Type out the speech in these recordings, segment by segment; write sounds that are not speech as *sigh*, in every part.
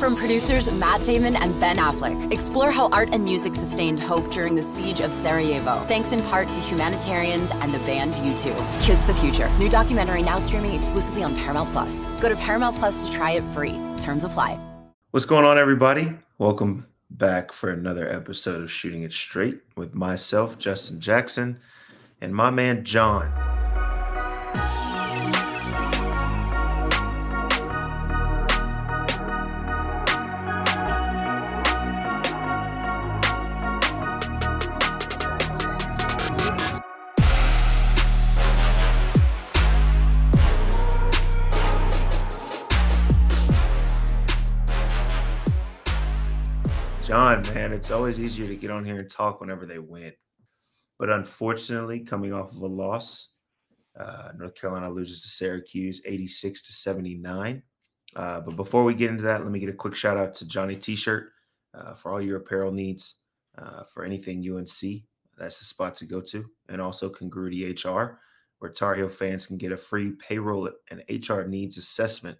From producers Matt Damon and Ben Affleck, explore how art and music sustained hope during the siege of Sarajevo, thanks in part to humanitarians and the band U2. Kiss the Future. New documentary now streaming exclusively on Paramount Plus. Go to Paramount Plus to try it free. Terms apply. What's going on, everybody? Welcome back for another episode of Shooting It Straight with myself, Justin Jackson, and my man, John. It's always easier to get on here and talk whenever they win. But unfortunately, coming off of a loss, uh, North Carolina loses to Syracuse 86 to 79. Uh, but before we get into that, let me get a quick shout out to Johnny T shirt uh, for all your apparel needs uh, for anything UNC. That's the spot to go to. And also Congruity HR, where Tar Heel fans can get a free payroll and HR needs assessment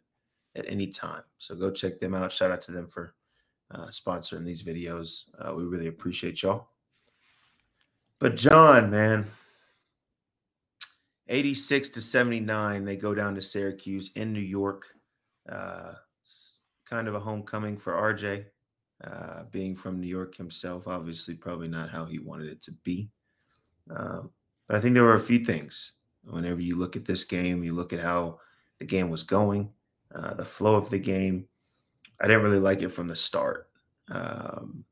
at any time. So go check them out. Shout out to them for uh, sponsoring these videos. Uh, we really appreciate y'all. But John, man, 86 to 79, they go down to Syracuse in New York. Uh, kind of a homecoming for RJ, uh, being from New York himself. Obviously, probably not how he wanted it to be. Um, but I think there were a few things. Whenever you look at this game, you look at how the game was going, uh, the flow of the game. I didn't really like it from the start. Um,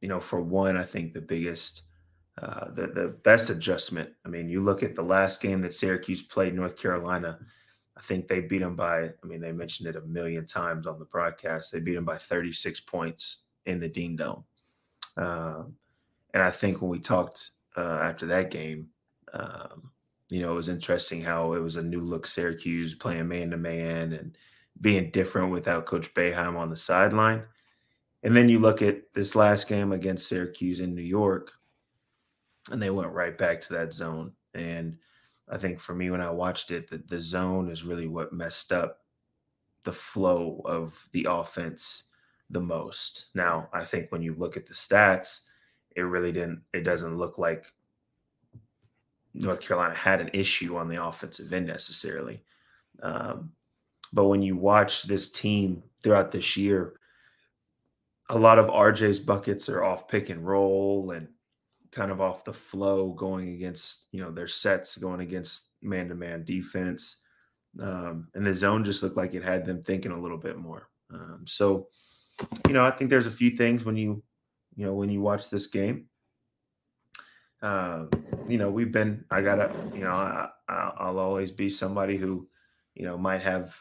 you know, for one, I think the biggest, uh, the the best adjustment. I mean, you look at the last game that Syracuse played North Carolina. I think they beat them by. I mean, they mentioned it a million times on the broadcast. They beat them by 36 points in the Dean Dome. Um, and I think when we talked uh, after that game, um, you know, it was interesting how it was a new look Syracuse playing man to man and being different without Coach Boeheim on the sideline. And then you look at this last game against Syracuse in New York, and they went right back to that zone. And I think for me, when I watched it, the, the zone is really what messed up the flow of the offense the most. Now, I think when you look at the stats, it really didn't, it doesn't look like North Carolina had an issue on the offensive end necessarily. Um, but when you watch this team throughout this year, a lot of RJ's buckets are off pick and roll and kind of off the flow going against, you know, their sets going against man to man defense. Um, and the zone just looked like it had them thinking a little bit more. Um, so, you know, I think there's a few things when you, you know, when you watch this game. Um, you know, we've been, I gotta, you know, I, I'll always be somebody who, you know, might have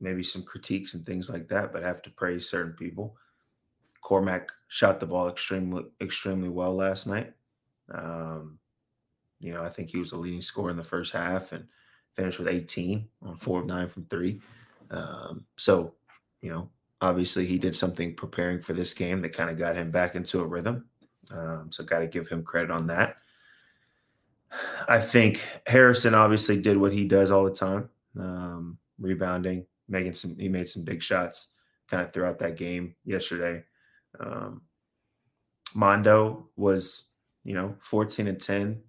maybe some critiques and things like that, but I have to praise certain people. Cormac shot the ball extremely extremely well last night. Um, you know, I think he was the leading scorer in the first half and finished with 18 on four of nine from three. Um, so, you know, obviously he did something preparing for this game that kind of got him back into a rhythm. Um, so, got to give him credit on that. I think Harrison obviously did what he does all the time, um, rebounding, making some. He made some big shots kind of throughout that game yesterday. Um, Mondo was, you know, 14 and 10,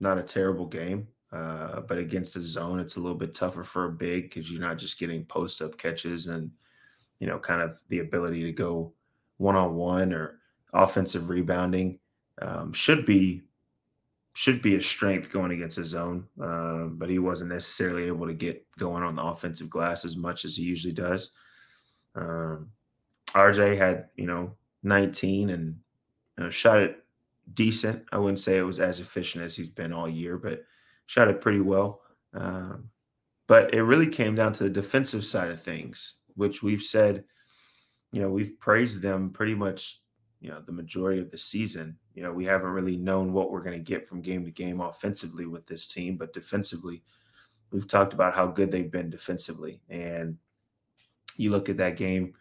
not a terrible game. Uh, but against the zone, it's a little bit tougher for a big because you're not just getting post up catches and, you know, kind of the ability to go one on one or offensive rebounding um, should be should be a strength going against his zone, uh, but he wasn't necessarily able to get going on the offensive glass as much as he usually does. Um, RJ had, you know, 19 and you know, shot it decent. I wouldn't say it was as efficient as he's been all year, but shot it pretty well. Um, but it really came down to the defensive side of things, which we've said, you know, we've praised them pretty much, you know, the majority of the season. You know, we haven't really known what we're going to get from game to game offensively with this team, but defensively, we've talked about how good they've been defensively. And you look at that game,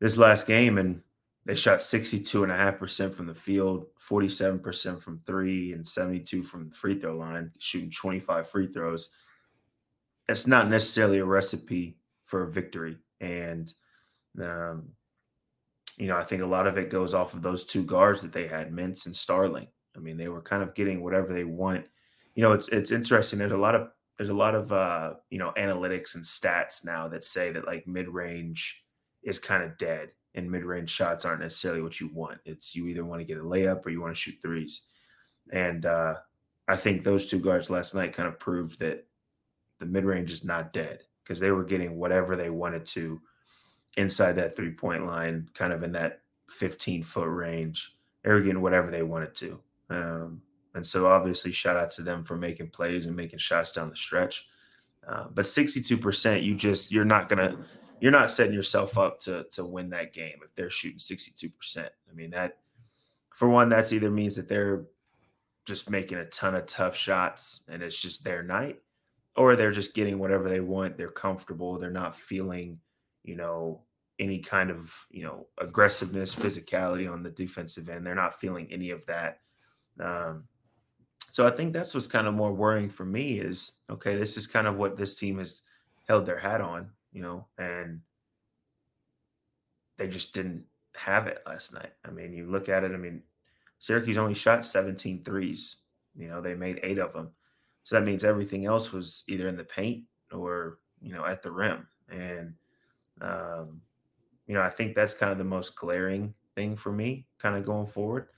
this last game, and they shot 62.5% from the field, 47% from three, and 72 from the free throw line, shooting 25 free throws. It's not necessarily a recipe for a victory. And, um, you know, I think a lot of it goes off of those two guards that they had, Mintz and Starling. I mean, they were kind of getting whatever they want. You know, it's it's interesting. There's a lot of there's a lot of uh, you know analytics and stats now that say that like mid range is kind of dead and mid-range shots aren't necessarily what you want. It's you either want to get a layup or you want to shoot threes. And uh, I think those two guards last night kind of proved that the mid-range is not dead because they were getting whatever they wanted to inside that three-point line, kind of in that 15-foot range. They were getting whatever they wanted to. Um, and so obviously shout out to them for making plays and making shots down the stretch. Uh, but 62%, you just you're not gonna you're not setting yourself up to to win that game if they're shooting 62%. I mean, that for one, that's either means that they're just making a ton of tough shots and it's just their night, or they're just getting whatever they want. They're comfortable. They're not feeling, you know, any kind of, you know, aggressiveness, physicality on the defensive end. They're not feeling any of that. Um, so I think that's what's kind of more worrying for me is okay, this is kind of what this team has held their hat on you know, and they just didn't have it last night. I mean, you look at it, I mean, Syracuse only shot 17 threes. You know, they made eight of them. So that means everything else was either in the paint or, you know, at the rim. And, um, you know, I think that's kind of the most glaring thing for me, kind of going forward.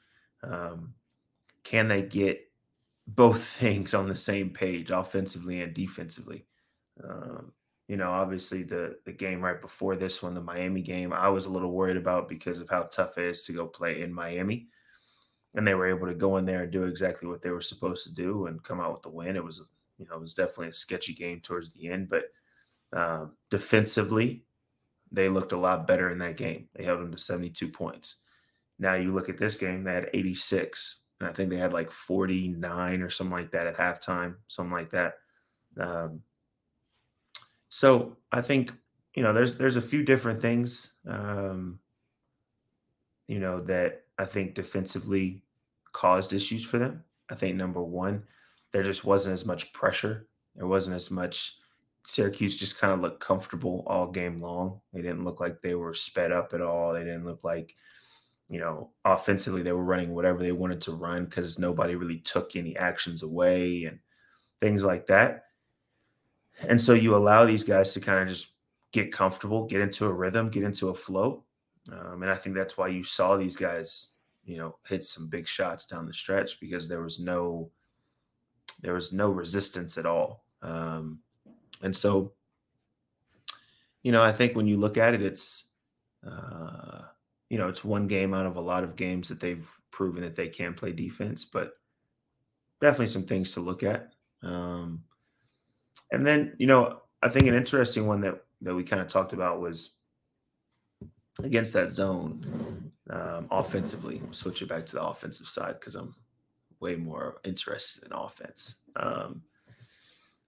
Um, can they get both *laughs* things on the same page, offensively and defensively? Um, you know, obviously the the game right before this one, the Miami game, I was a little worried about because of how tough it is to go play in Miami. And they were able to go in there and do exactly what they were supposed to do and come out with the win. It was, you know, it was definitely a sketchy game towards the end, but um, defensively, they looked a lot better in that game. They held them to 72 points. Now you look at this game, they had 86. And I think they had like 49 or something like that at halftime, something like that. Um, so I think you know there's there's a few different things um, you know that I think defensively caused issues for them. I think number one, there just wasn't as much pressure. There wasn't as much. Syracuse just kind of looked comfortable all game long. They didn't look like they were sped up at all. They didn't look like, you know, offensively they were running whatever they wanted to run because nobody really took any actions away and things like that. And so you allow these guys to kind of just get comfortable, get into a rhythm, get into a flow. Um, and I think that's why you saw these guys, you know, hit some big shots down the stretch because there was no there was no resistance at all. Um, and so, you know, I think when you look at it, it's uh, you know, it's one game out of a lot of games that they've proven that they can play defense, but definitely some things to look at. Um, and then, you know, I think an interesting one that that we kind of talked about was against that zone um, offensively. Switch it back to the offensive side because I'm way more interested in offense. Um,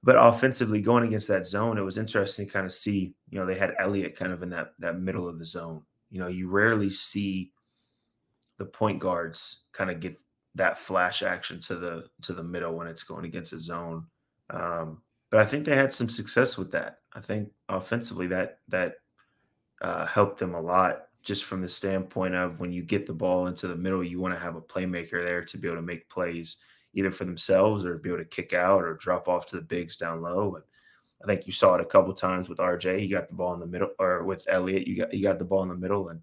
but offensively, going against that zone, it was interesting to kind of see. You know, they had Elliott kind of in that that middle of the zone. You know, you rarely see the point guards kind of get that flash action to the to the middle when it's going against a zone. Um, but I think they had some success with that. I think offensively that that uh, helped them a lot, just from the standpoint of when you get the ball into the middle, you want to have a playmaker there to be able to make plays either for themselves or be able to kick out or drop off to the bigs down low. And I think you saw it a couple times with RJ. He got the ball in the middle, or with Elliott, you got he got the ball in the middle and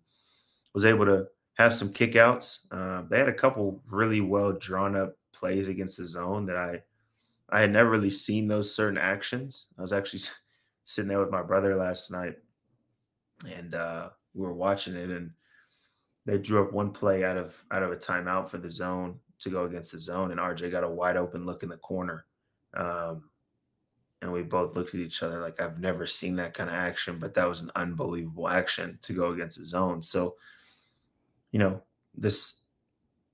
was able to have some kickouts. Uh, they had a couple really well drawn up plays against the zone that I I had never really seen those certain actions. I was actually sitting there with my brother last night, and uh, we were watching it, and they drew up one play out of out of a timeout for the zone to go against the zone, and RJ got a wide open look in the corner. Um, and we both looked at each other like I've never seen that kind of action, but that was an unbelievable action to go against the zone. So, you know, this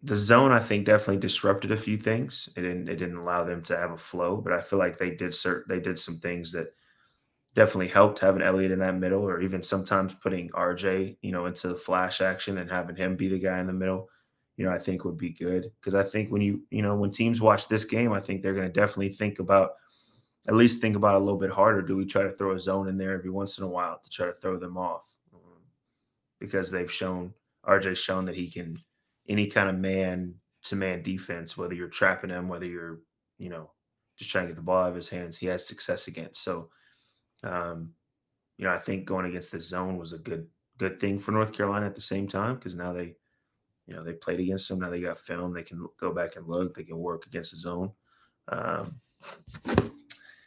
the zone I think definitely disrupted a few things. It didn't it didn't allow them to have a flow, but I feel like they did cert, they did some things that definitely helped having Elliott in that middle, or even sometimes putting RJ, you know, into the flash action and having him be the guy in the middle. You know, I think would be good because I think when you you know when teams watch this game, I think they're going to definitely think about at least think about a little bit harder. Do we try to throw a zone in there every once in a while to try to throw them off? Because they've shown RJ's shown that he can any kind of man to man defense, whether you're trapping him, whether you're, you know, just trying to get the ball out of his hands, he has success against. So, um, you know, I think going against the zone was a good good thing for North Carolina at the same time because now they, you know, they played against them. Now they got film. They can go back and look. They can work against the zone. Um,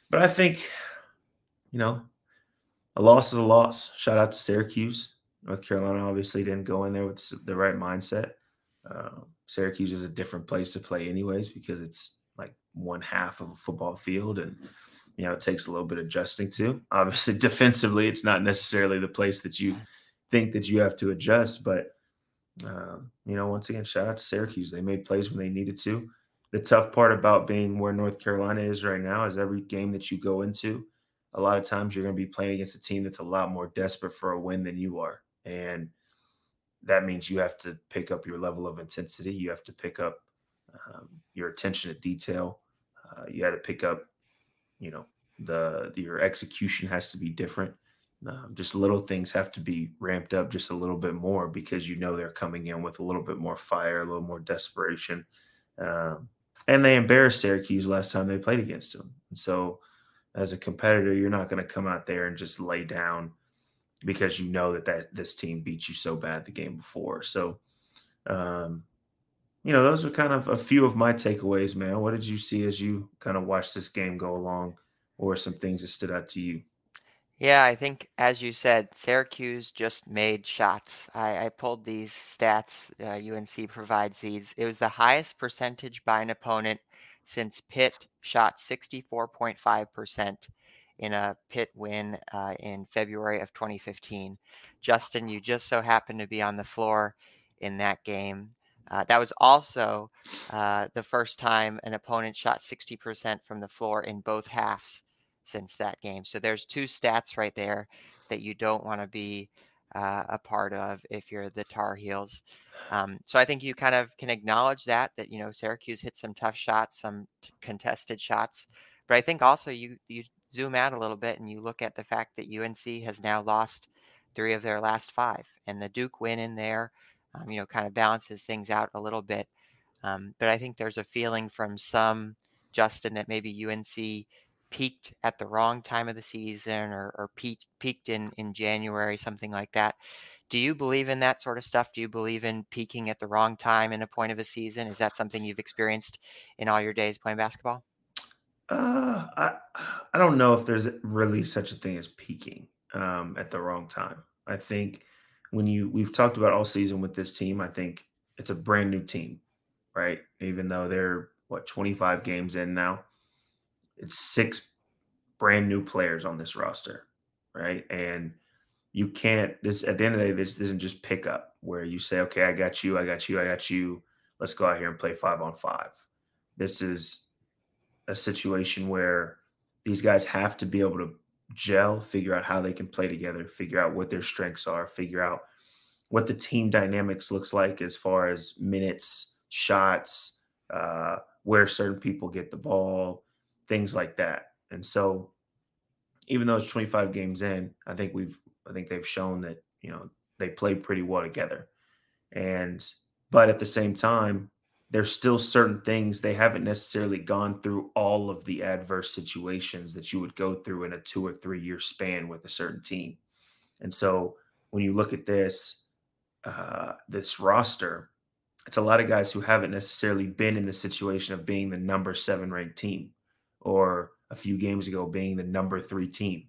but I think, you know, a loss is a loss. Shout out to Syracuse. North Carolina obviously didn't go in there with the right mindset. Uh, Syracuse is a different place to play, anyways, because it's like one half of a football field, and you know it takes a little bit of adjusting to. Obviously, *laughs* defensively, it's not necessarily the place that you think that you have to adjust, but um, you know, once again, shout out to Syracuse. They made plays when they needed to. The tough part about being where North Carolina is right now is every game that you go into, a lot of times you're going to be playing against a team that's a lot more desperate for a win than you are, and that means you have to pick up your level of intensity. You have to pick up um, your attention to detail. Uh, you had to pick up, you know, the, the your execution has to be different. Um, just little things have to be ramped up just a little bit more because you know they're coming in with a little bit more fire, a little more desperation. Um, and they embarrassed Syracuse last time they played against them. So, as a competitor, you're not going to come out there and just lay down because you know that that this team beat you so bad the game before. So, um, you know, those are kind of a few of my takeaways, man. What did you see as you kind of watched this game go along, or some things that stood out to you? Yeah, I think as you said, Syracuse just made shots. I, I pulled these stats. Uh, UNC provides these. It was the highest percentage by an opponent since Pitt shot 64.5% in a Pitt win uh, in February of 2015. Justin, you just so happened to be on the floor in that game. Uh, that was also uh, the first time an opponent shot 60% from the floor in both halves since that game. So there's two stats right there that you don't want to be uh, a part of if you're the Tar Heels. Um, so I think you kind of can acknowledge that that you know Syracuse hit some tough shots, some t- contested shots, but I think also you you zoom out a little bit and you look at the fact that UNC has now lost three of their last five, and the Duke win in there, um, you know, kind of balances things out a little bit. Um, but I think there's a feeling from some, Justin, that maybe UNC peaked at the wrong time of the season or, or peaked, peaked in, in January, something like that. Do you believe in that sort of stuff? Do you believe in peaking at the wrong time in a point of a season? Is that something you've experienced in all your days playing basketball? Uh, I I don't know if there's really such a thing as peaking um, at the wrong time. I think when you we've talked about all season with this team, I think it's a brand new team, right? Even though they're what 25 games in now, six brand new players on this roster, right? And you can't this at the end of the day, this isn't just pick up where you say, okay, I got you, I got you, I got you. Let's go out here and play five on five. This is a situation where these guys have to be able to gel, figure out how they can play together, figure out what their strengths are, figure out what the team dynamics looks like as far as minutes, shots, uh, where certain people get the ball, things like that. And so, even though it's 25 games in, I think we've, I think they've shown that you know they play pretty well together. And but at the same time, there's still certain things they haven't necessarily gone through all of the adverse situations that you would go through in a two or three year span with a certain team. And so when you look at this, uh, this roster, it's a lot of guys who haven't necessarily been in the situation of being the number seven ranked team or a few games ago being the number three team,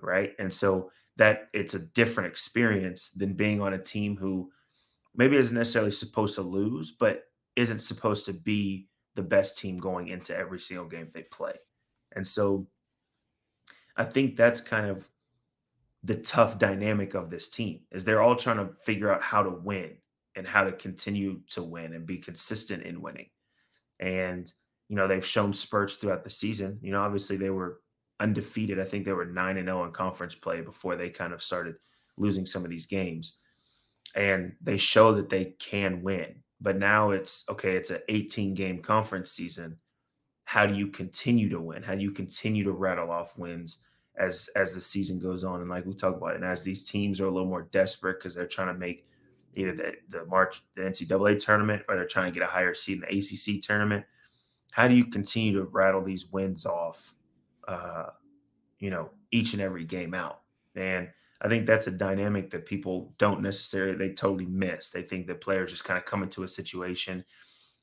right? And so that it's a different experience than being on a team who maybe isn't necessarily supposed to lose, but isn't supposed to be the best team going into every single game they play. And so I think that's kind of the tough dynamic of this team is they're all trying to figure out how to win and how to continue to win and be consistent in winning. And you know, they've shown spurts throughout the season. You know, obviously they were undefeated. I think they were 9 and 0 in conference play before they kind of started losing some of these games. And they show that they can win. But now it's okay, it's an 18 game conference season. How do you continue to win? How do you continue to rattle off wins as as the season goes on? And like we talk about, it, and as these teams are a little more desperate because they're trying to make either the, the March the NCAA tournament or they're trying to get a higher seed in the ACC tournament. How do you continue to rattle these wins off? Uh, you know, each and every game out, and I think that's a dynamic that people don't necessarily they totally miss. They think that players just kind of come into a situation,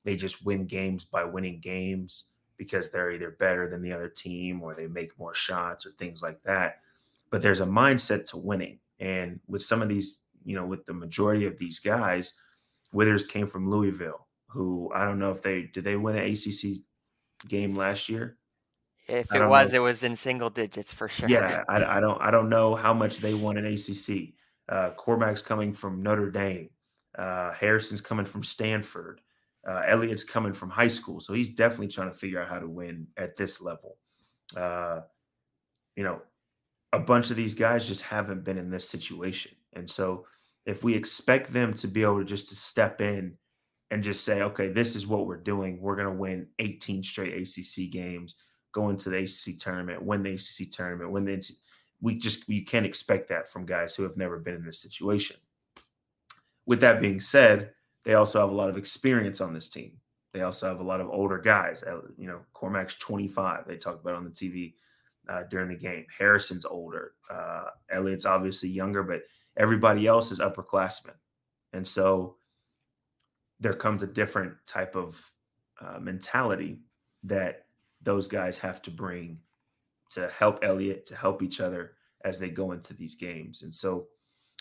they just win games by winning games because they're either better than the other team or they make more shots or things like that. But there's a mindset to winning. And with some of these, you know, with the majority of these guys, Withers came from Louisville, who I don't know if they did they win an ACC game last year. If it was, know. it was in single digits for sure. Yeah, I, I, don't I don't know how much they won in ACC. Uh, Cormac's coming from Notre Dame. Uh, Harrison's coming from Stanford. Uh, Elliott's coming from high school, so he's definitely trying to figure out how to win at this level. Uh, you know, a bunch of these guys just haven't been in this situation, and so if we expect them to be able to just to step in and just say, okay, this is what we're doing, we're going to win 18 straight ACC games go into the ACC tournament, win the ACC tournament, win the we just you can't expect that from guys who have never been in this situation. With that being said, they also have a lot of experience on this team. They also have a lot of older guys. Uh, you know, Cormac's 25. They talked about on the TV uh, during the game. Harrison's older. Uh, Elliott's obviously younger, but everybody else is upperclassmen. And so there comes a different type of uh, mentality that those guys have to bring to help Elliott, to help each other as they go into these games. And so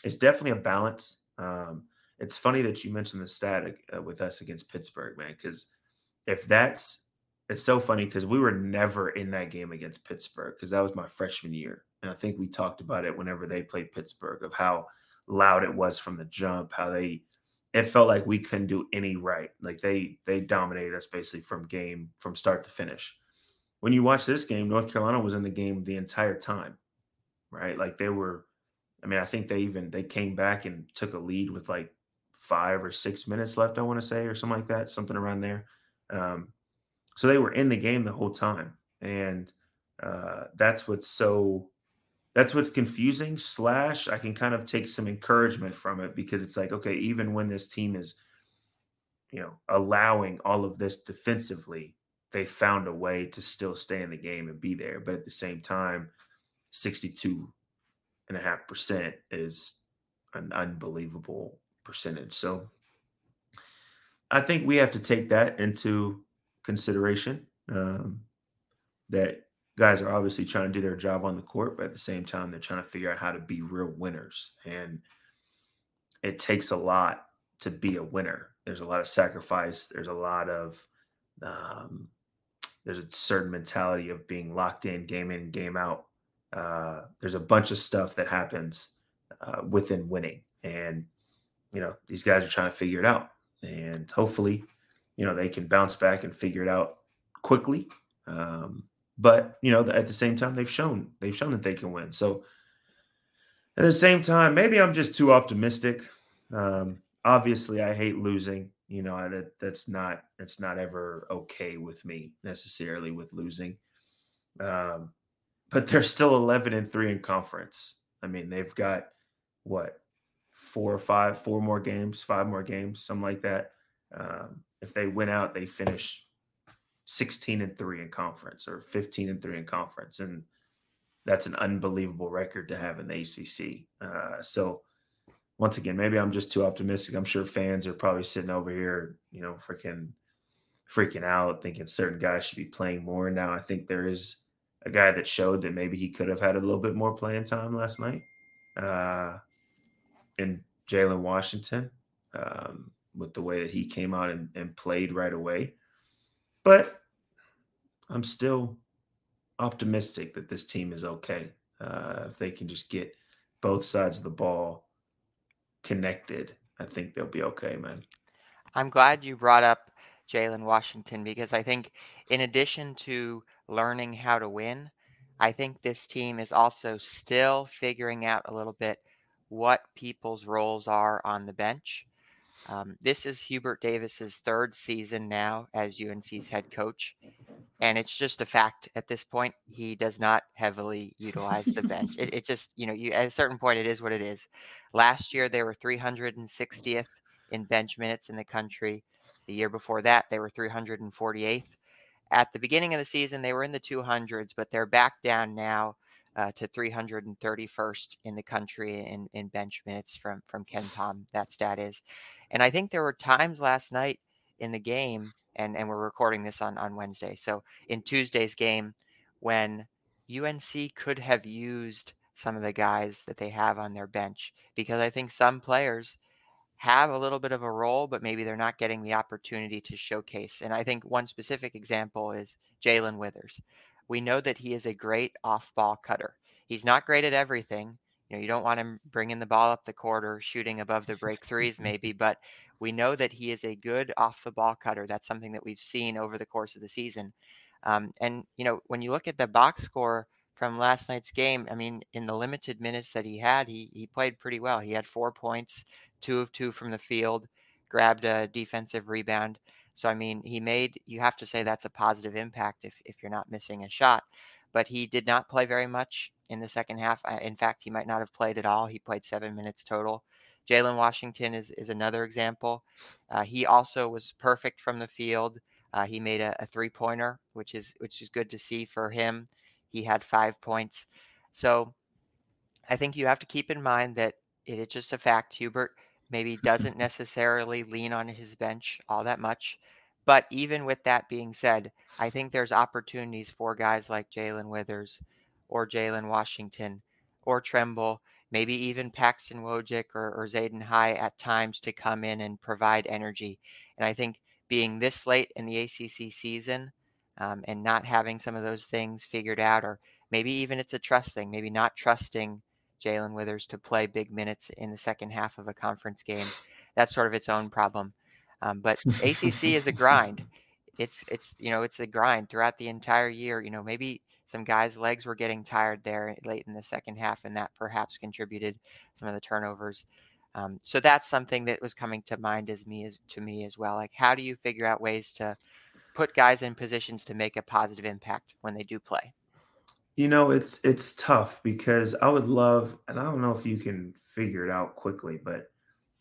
it's definitely a balance. Um, it's funny that you mentioned the stat uh, with us against Pittsburgh, man, because if that's it's so funny because we were never in that game against Pittsburgh because that was my freshman year. And I think we talked about it whenever they played Pittsburgh of how loud it was from the jump, how they it felt like we couldn't do any right. Like they they dominated us basically from game from start to finish when you watch this game, North Carolina was in the game the entire time, right? Like they were, I mean, I think they even they came back and took a lead with like five or six minutes left, I want to say, or something like that, something around there. Um, so they were in the game the whole time, and uh, that's what's so that's what's confusing. Slash, I can kind of take some encouragement from it because it's like, okay, even when this team is, you know, allowing all of this defensively, they found a way to still stay in the game and be there. But at the same time, 62 and a half percent is an unbelievable percentage. So I think we have to take that into consideration. Um, that guys are obviously trying to do their job on the court, but at the same time, they're trying to figure out how to be real winners. And it takes a lot to be a winner. There's a lot of sacrifice. There's a lot of um, there's a certain mentality of being locked in, game in, game out. Uh, there's a bunch of stuff that happens uh, within winning, and you know these guys are trying to figure it out, and hopefully, you know they can bounce back and figure it out quickly. Um, but you know at the same time they've shown they've shown that they can win. So at the same time, maybe I'm just too optimistic. Um, obviously, I hate losing you know that that's not that's not ever okay with me necessarily with losing um, but they're still 11 and 3 in conference i mean they've got what four or five four more games five more games something like that um, if they win out they finish 16 and 3 in conference or 15 and 3 in conference and that's an unbelievable record to have in the acc uh, so once again, maybe I'm just too optimistic. I'm sure fans are probably sitting over here, you know, freaking freaking out, thinking certain guys should be playing more. Now I think there is a guy that showed that maybe he could have had a little bit more playing time last night. Uh, in Jalen Washington, um, with the way that he came out and, and played right away. But I'm still optimistic that this team is okay. Uh, if they can just get both sides of the ball connected, I think they'll be okay, man. I'm glad you brought up Jalen Washington because I think, in addition to learning how to win, I think this team is also still figuring out a little bit what people's roles are on the bench. Um, this is Hubert Davis's third season now as UNC's head coach, and it's just a fact at this point. He does not heavily utilize the bench. It, it just, you know, you at a certain point, it is what it is. Last year they were 360th in bench minutes in the country. The year before that, they were 348th. At the beginning of the season, they were in the 200s, but they're back down now uh, to 331st in the country in, in bench minutes from from KenPom. That stat is, and I think there were times last night in the game, and and we're recording this on on Wednesday. So in Tuesday's game, when UNC could have used some of the guys that they have on their bench because I think some players have a little bit of a role, but maybe they're not getting the opportunity to showcase. And I think one specific example is Jae'Lyn Withers. We know that he is a great off ball cutter. He's not great at everything. You know, you don't want him bringing the ball up the court or shooting above the break *laughs* threes, maybe, but we know that he is a good off the ball cutter. That's something that we've seen over the course of the season. Um, and, you know, when you look at the box score from last night's game, I mean, in the limited minutes that he had, he, he played pretty well. He had four points, two of two from the field, grabbed a defensive rebound. So I mean, he made you have to say that's a positive impact if if you're not missing a shot. But he did not play very much in the second half. In fact, he might not have played at all. He played seven minutes total. Jalen Washington is is another example. Uh, he also was perfect from the field. Uh, he made a, a three pointer, which is which is good to see for him. He had five points. So I think you have to keep in mind that it is just a fact. Hubert maybe doesn't *laughs* necessarily lean on his bench all that much. But even with that being said, I think there's opportunities for guys like Jae'Lyn Withers or Jalen Washington or Trimble, maybe even Paxton Wojcik or, or Zayden High at times to come in and provide energy. And I think being this late in the ACC season um, and not having some of those things figured out, or maybe even it's a trust thing, maybe not trusting Jae'Lyn Withers to play big minutes in the second half of a conference game. That's sort of its own problem. Um, but ACC is a grind. *laughs* It's it's you know it's a grind throughout the entire year. You know maybe some guys' legs were getting tired there late in the second half, and that perhaps contributed some of the turnovers. Um, so that's something that was coming to mind as me as to me as well. Like how do you figure out ways to put guys in positions to make a positive impact when they do play? You know, it's it's tough because I would love, and I don't know if you can figure it out quickly, but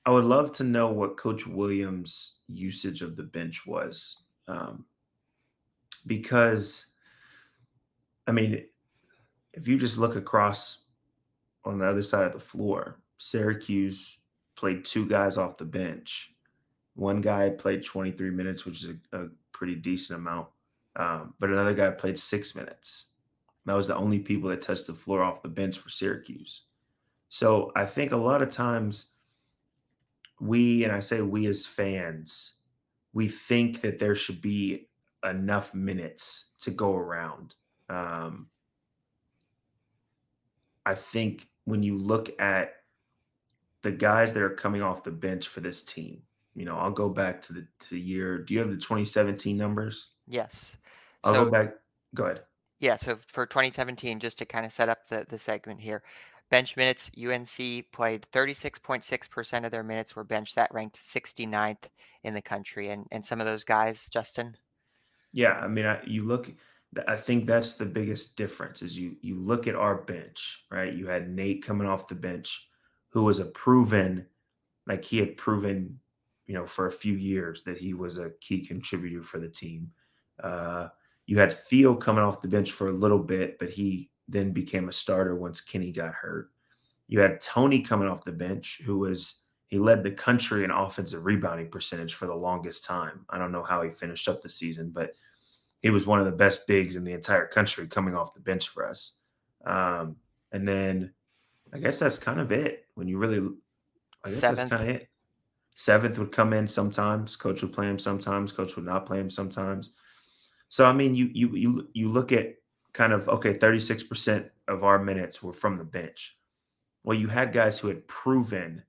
I would love to know what Coach Williams' usage of the bench was, um, because, I mean, if you just look across on the other side of the floor, Syracuse played two guys off the bench. One guy played 23 minutes, which is a, a pretty decent amount, um, but another guy played six minutes. That was the only people that touched the floor off the bench for Syracuse. So I think a lot of times we, and I say we as fans, we think that there should be enough minutes to go around. Um, I think when you look at the guys that are coming off the bench for this team, you know, I'll go back to the to the year. Do you have the 2017 numbers? Yes. I'll so, go back. Go ahead. Yeah, so for 2017, just to kind of set up the, the segment here, bench minutes, UNC played 36.6% of their minutes were bench. That ranked 69th in the country. And and some of those guys, Justin? Yeah, I mean, I, you look, I think that's the biggest difference is you you look at our bench, right? You had Nate coming off the bench, who was a proven, like he had proven, you know, for a few years that he was a key contributor for the team. Uh, you had Theo coming off the bench for a little bit, but he then became a starter once Kenny got hurt. You had Tony coming off the bench, who was he led the country in offensive rebounding percentage for the longest time. I don't know how he finished up the season, but he was one of the best bigs in the entire country coming off the bench for us. Um, and then I guess that's kind of it. When you really, I guess Seventh. that's kind of it. Seventh would come in sometimes. Coach would play him sometimes. Coach would not play him sometimes. So I mean, you you you you look at kind of okay, thirty six percent of our minutes were from the bench. Well, you had guys who had proven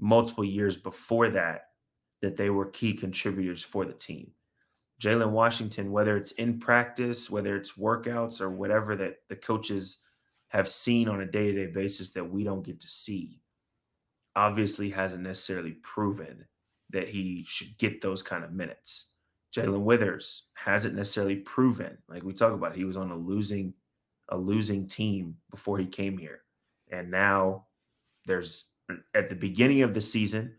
multiple years before that that they were key contributors for the team. Jalen Washington, whether it's in practice, whether it's workouts, or whatever that the coaches have seen on a day to day basis that we don't get to see, obviously hasn't necessarily proven that he should get those kind of minutes. Jae'Lyn Withers hasn't necessarily proven, like we talk about, he was on a losing a losing team before he came here. And now there's at the beginning of the season,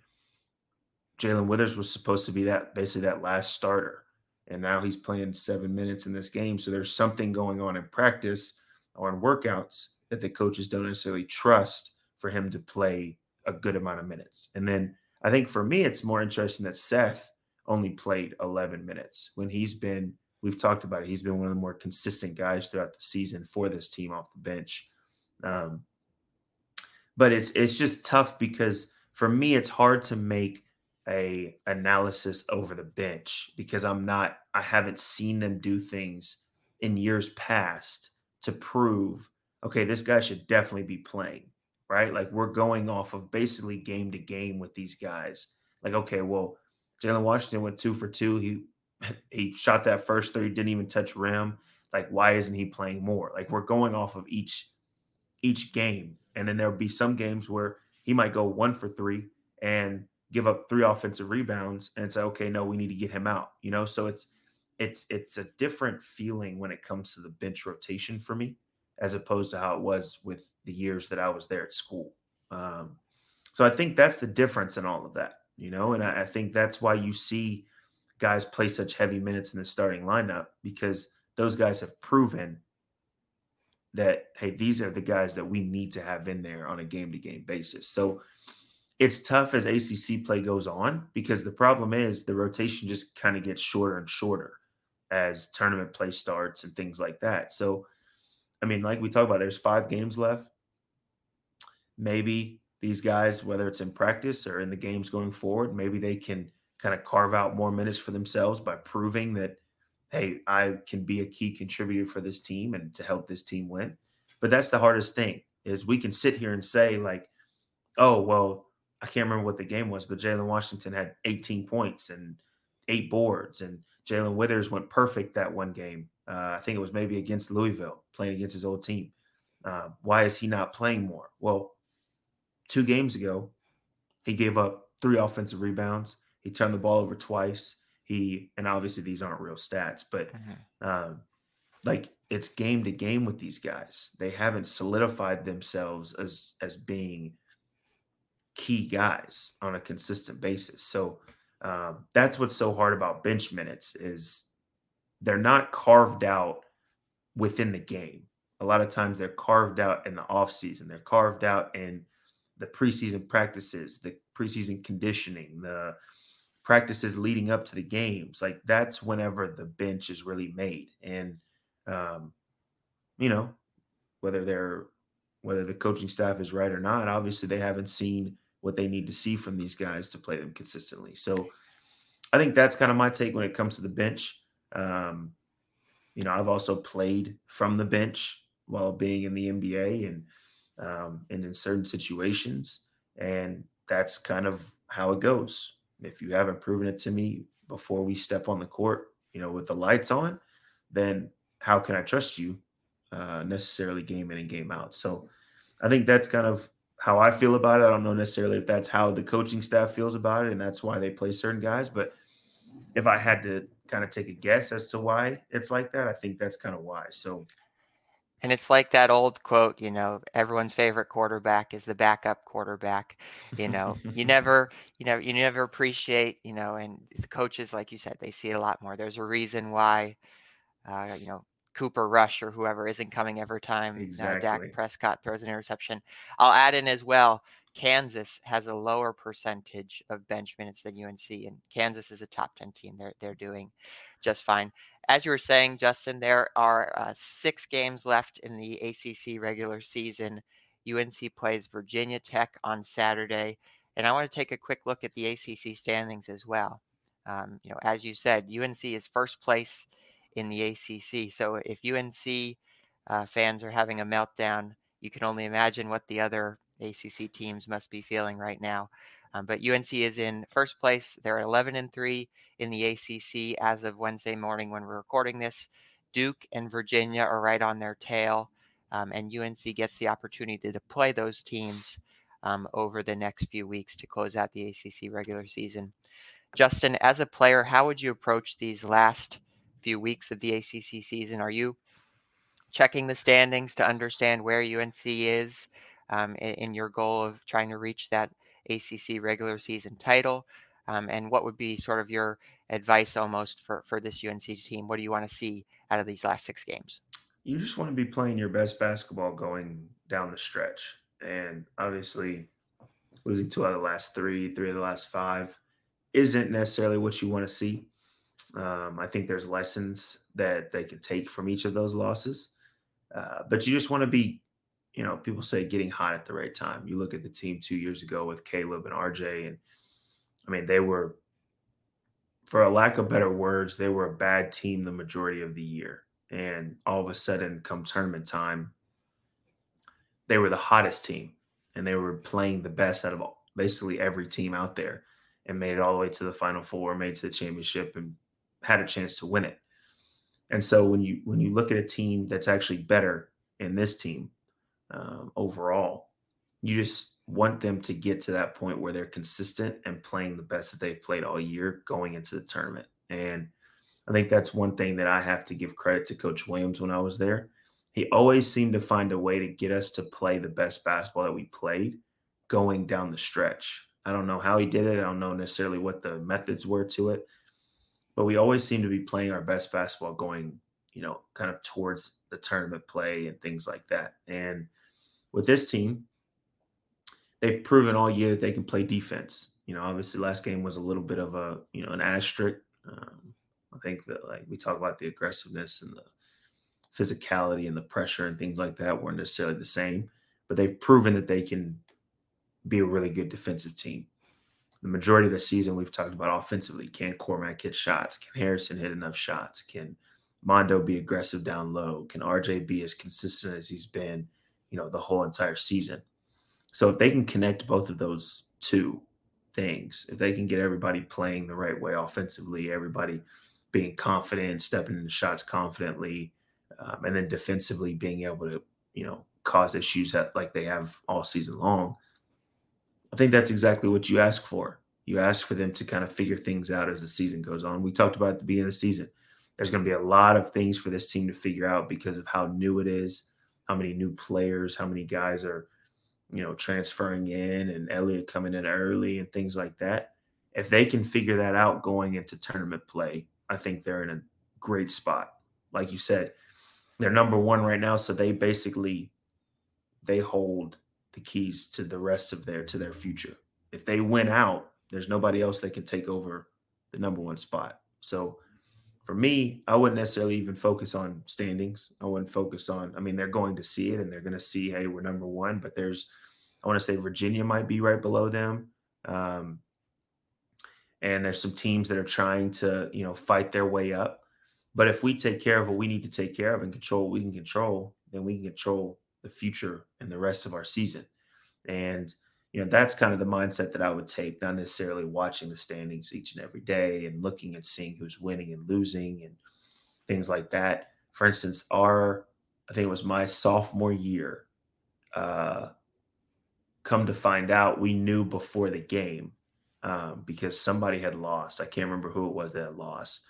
Jae'Lyn Withers was supposed to be that basically that last starter. And now he's playing seven minutes in this game. So there's something going on in practice or in workouts that the coaches don't necessarily trust for him to play a good amount of minutes. And then I think for me, it's more interesting that Seth only played 11 minutes when he's been, we've talked about it, he's been one of the more consistent guys throughout the season for this team off the bench. Um, but it's it's just tough because for me, it's hard to make a analysis over the bench because I'm not, I haven't seen them do things in years past to prove, okay, this guy should definitely be playing right? Like we're going off of basically game to game with these guys. Like, okay, well, Jalen Washington went two for two. He *laughs* he shot that first three, didn't even touch rim. Like, why isn't he playing more? Like, we're going off of each each game, and then there'll be some games where he might go one for three and give up three offensive rebounds, and say, okay, no, we need to get him out. You know, so it's it's it's a different feeling when it comes to the bench rotation for me, as opposed to how it was with the years that I was there at school. Um, so I think that's the difference in all of that, you know, and I, I think that's why you see guys play such heavy minutes in the starting lineup because those guys have proven that hey, these are the guys that we need to have in there on a game to game basis. So it's tough as ACC play goes on because the problem is the rotation just kind of gets shorter and shorter as tournament play starts and things like that. So, I mean, like we talked about, there's five games left maybe these guys, whether it's in practice or in the games going forward, maybe they can kind of carve out more minutes for themselves by proving that, hey, I can be a key contributor for this team and to help this team win. But that's the hardest thing is we can sit here and say like, oh well, I can't remember what the game was, but Jalen Washington had 18 points and eight boards, and Jae'Lyn Withers went perfect that one game. Uh, I think it was maybe against Louisville, playing against his old team. Uh, why is he not playing more? Well, two games ago, he gave up three offensive rebounds. He turned the ball over twice. He and obviously these aren't real stats, but mm-hmm. um, like it's game to game with these guys. They haven't solidified themselves as as being key guys on a consistent basis. So um, that's what's so hard about bench minutes is they're not carved out within the game. A lot of times they're carved out in the off season. They're carved out in the preseason practices, the preseason conditioning, the practices leading up to the games. Like that's whenever the bench is really made. And um, you know, whether they're whether the coaching staff is right or not, obviously they haven't seen what they need to see from these guys to play them consistently. So I think that's kind of my take when it comes to the bench. Um, you know, I've also played from the bench while being in the NBA and um, and in certain situations. And that's kind of how it goes. If you haven't proven it to me before we step on the court, you know, with the lights on, then how can I trust you uh, necessarily game in and game out? So I think that's kind of how I feel about it. I don't know necessarily if that's how the coaching staff feels about it and that's why they play certain guys. But if I had to kind of take a guess as to why it's like that, I think that's kind of why. So and it's like that old quote, you know, everyone's favorite quarterback is the backup quarterback. You know, you *laughs* never, you know, you never appreciate, you know, and the coaches, like you said, they see it a lot more. There's a reason why, uh, you know, Cooper Rush or whoever isn't coming every time exactly. Dak Prescott throws an interception. I'll add in as well. Kansas has a lower percentage of bench minutes than UNC, and Kansas is a top 10 team. They're they're doing just fine. As you were saying, Justin, there are uh, six games left in the ACC regular season. UNC plays Virginia Tech on Saturday, and I want to take a quick look at the ACC standings as well. Um, you know, as you said, UNC is first place in the ACC. So if UNC uh, fans are having a meltdown, you can only imagine what the other ACC teams must be feeling right now. Um, but UNC is in first place. They're 11 and 3 in the ACC as of Wednesday morning when we're recording this. Duke and Virginia are right on their tail, um, and UNC gets the opportunity to play those teams um, over the next few weeks to close out the ACC regular season. Justin, as a player, how would you approach these last few weeks of the ACC season? Are you checking the standings to understand where UNC is um, in, in, your goal of trying to reach that ACC regular season title? Um, and what would be sort of your advice almost for, for this UNC team? What do you want to see out of these last six games? You just want to be playing your best basketball going down the stretch. And obviously, losing two out of the last three, three of the last five isn't necessarily what you want to see. Um, I think there's lessons that they can take from each of those losses. Uh, but you just want to be, you know, people say getting hot at the right time. You look at the team two years ago with Caleb and RJ, and I mean, they were, for a lack of better words, they were a bad team the majority of the year. And all of a sudden, come tournament time, they were the hottest team and they were playing the best out of all, basically every team out there and made it all the way to the final four, made to the championship and had a chance to win it. And so when you when you look at a team that's actually better in this team um, overall, you just want them to get to that point where they're consistent and playing the best that they've played all year going into the tournament. And I think that's one thing that I have to give credit to Coach Williams when I was there. He always seemed to find a way to get us to play the best basketball that we played going down the stretch. I don't know how he did it. I don't know necessarily what the methods were to it, but we always seem to be playing our best basketball going, you know, kind of towards the tournament play and things like that. And with this team, they've proven all year that they can play defense. You know, obviously last game was a little bit of a, you know, an asterisk. Um, I think that like we talk about the aggressiveness and the physicality and the pressure and things like that weren't necessarily the same, but they've proven that they can be a really good defensive team the majority of the season we've talked about offensively. Can Cormac hit shots? Can Harrison hit enough shots? Can Mondo be aggressive down low? Can RJ be as consistent as he's been, you know, the whole entire season? So if they can connect both of those two things, if they can get everybody playing the right way offensively, everybody being confident, stepping into shots confidently, um, and then defensively being able to, you know, cause issues that, like they have all season long, I think that's exactly what you ask for. You ask for them to kind of figure things out as the season goes on. We talked about at the beginning of the season. There's going to be a lot of things for this team to figure out because of how new it is, how many new players, how many guys are, you know, transferring in and Elliot coming in early and things like that. If they can figure that out going into tournament play, I think they're in a great spot. Like you said, they're number one right now, so they basically they hold the keys to the rest of their to their future. If they win out, there's nobody else that can take over the number one spot. So for me, I wouldn't necessarily even focus on standings. I wouldn't focus on, I mean, they're going to see it and they're going to see, hey, we're number one, but there's, I want to say Virginia might be right below them. Um, and there's some teams that are trying to, you know, fight their way up. But if we take care of what we need to take care of and control what we can control, then we can control the future and the rest of our season. And you know that's kind of the mindset that I would take, not necessarily watching the standings each and every day and looking and seeing who's winning and losing and things like that. For instance, our I think it was my sophomore year. Uh, come to find out, we knew before the game um, because somebody had lost. I can't remember who it was that lost.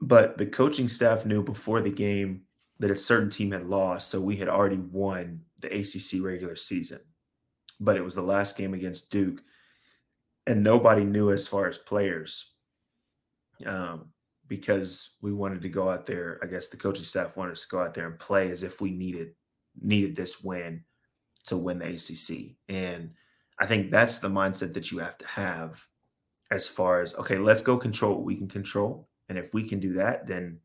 But the coaching staff knew before the game that a certain team had lost. So we had already won the ACC regular season, but it was the last game against Duke. And nobody knew as far as players um, because we wanted to go out there. I guess the coaching staff wanted us to go out there and play as if we needed needed this win to win the ACC. And I think that's the mindset that you have to have as far as okay, let's go control what we can control, and if we can do that, then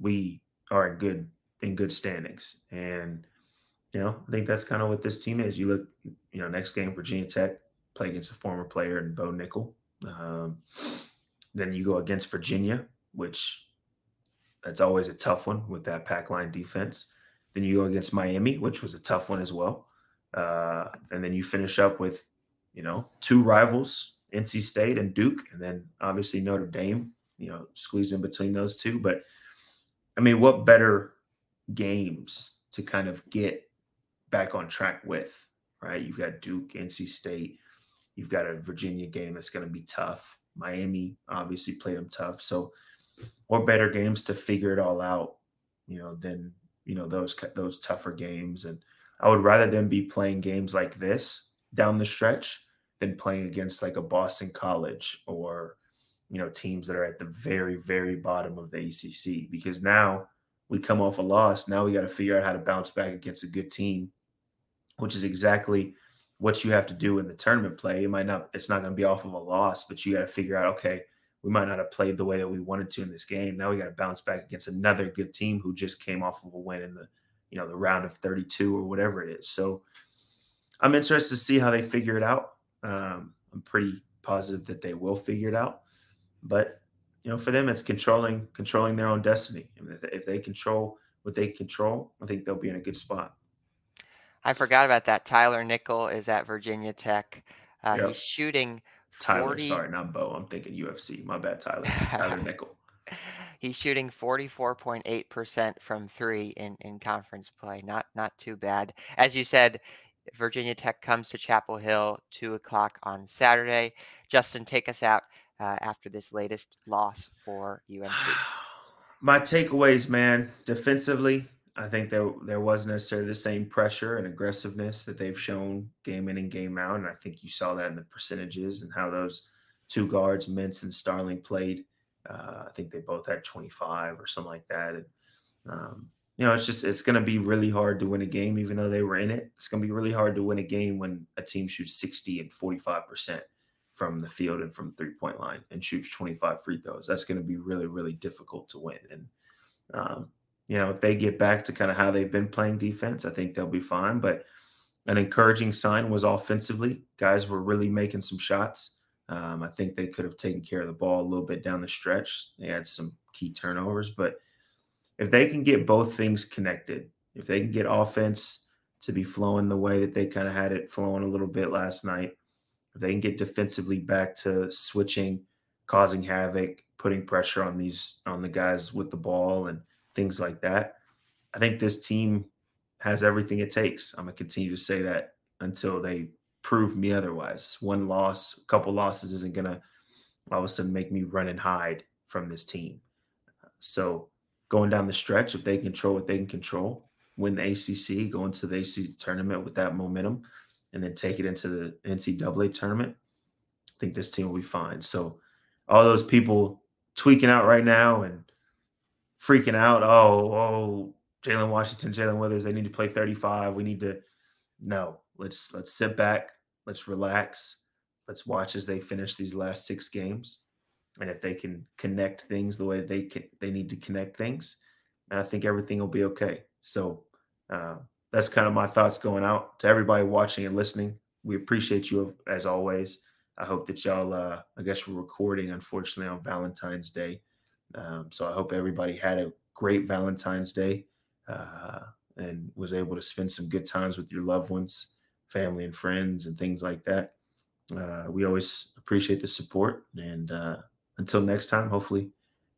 we are in good in good standings. And you know, I think that's kind of what this team is. You look, you know, next game Virginia Tech play against a former player in Bo Nickal. Um, then you go against Virginia, which that's always a tough one with that pack line defense. Then you go against Miami, which was a tough one as well. Uh, and then you finish up with, you know, two rivals, NC State and Duke, and then obviously Notre Dame, you know, squeeze in between those two. But I mean, what better games to kind of get back on track with, right? You've got Duke, NC State, you've got a Virginia game that's going to be tough. Miami obviously played them tough. So, what better games to figure it all out, you know, than you know those those tougher games. And I would rather them be playing games like this down the stretch than playing against like a Boston College or you know teams that are at the very very bottom of the ACC because now we come off a loss. Now we got to figure out how to bounce back against a good team, which is exactly what you have to do in the tournament play. It might not, it's not going to be off of a loss, but you got to figure out, okay, we might not have played the way that we wanted to in this game. Now we got to bounce back against another good team who just came off of a win in the, you know, the round of 32 or whatever it is. So I'm interested to see how they figure it out. Um, I'm pretty positive that they will figure it out, but you know, for them, it's controlling controlling their own destiny. if, if they control what they control, I think they'll be in a good spot. I forgot about that. Tyler Nickel is at Virginia Tech. Uh, yep. He's shooting. Tyler, 40... sorry, not Bo. I'm thinking UFC. My bad, Tyler. *laughs* Tyler Nickel. *laughs* He's shooting 44.8% from three in, in conference play. Not not too bad. As you said, Virginia Tech comes to Chapel Hill, 2 o'clock on Saturday. Justin, take us out uh, after this latest loss for UNC. *sighs* My takeaways, man, defensively, I think there there wasn't necessarily the same pressure and aggressiveness that they've shown game in and game out, and I think you saw that in the percentages and how those two guards, Mintz and Starling, played. Uh, I think they both had 25 or something like that. And um, you know, it's just it's going to be really hard to win a game, even though they were in it. It's going to be really hard to win a game when a team shoots 60 and 45 percent from the field and from three point line and shoots 25 free throws. That's going to be really really difficult to win. And um, you know, if they get back to kind of how they've been playing defense, I think they'll be fine. But an encouraging sign was offensively. Guys were really making some shots. Um, I think they could have taken care of the ball a little bit down the stretch. They had some key turnovers, but if they can get both things connected, if they can get offense to be flowing the way that they kind of had it flowing a little bit last night, if they can get defensively back to switching, causing havoc, putting pressure on these on the guys with the ball and things like that. I think this team has everything it takes. I'm gonna continue to say that until they prove me otherwise. One loss, a couple losses isn't gonna all of a sudden make me run and hide from this team. So going down the stretch, if they control what they can control, win the ACC, go into the ACC tournament with that momentum, and then take it into the NCAA tournament, I think this team will be fine. So all those people tweaking out right now and freaking out. Oh, oh, Jalen Washington, Jae'Lyn Withers, they need to play 35. We need to no. Let's let's sit back. Let's relax. Let's watch as they finish these last six games, and if they can connect things the way they can, they need to connect things, and I think everything will be okay. So uh, that's kind of my thoughts going out to everybody watching and listening. We appreciate you as always. I hope that y'all. Uh, I guess we're recording, unfortunately, on Valentine's Day. Um, so I hope everybody had a great Valentine's Day uh, and was able to spend some good times with your loved ones, family, and friends, and things like that. Uh, we always appreciate the support. And uh, until next time, hopefully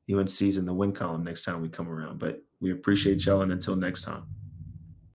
UNC's in the win column next time we come around. But we appreciate y'all. And until next time.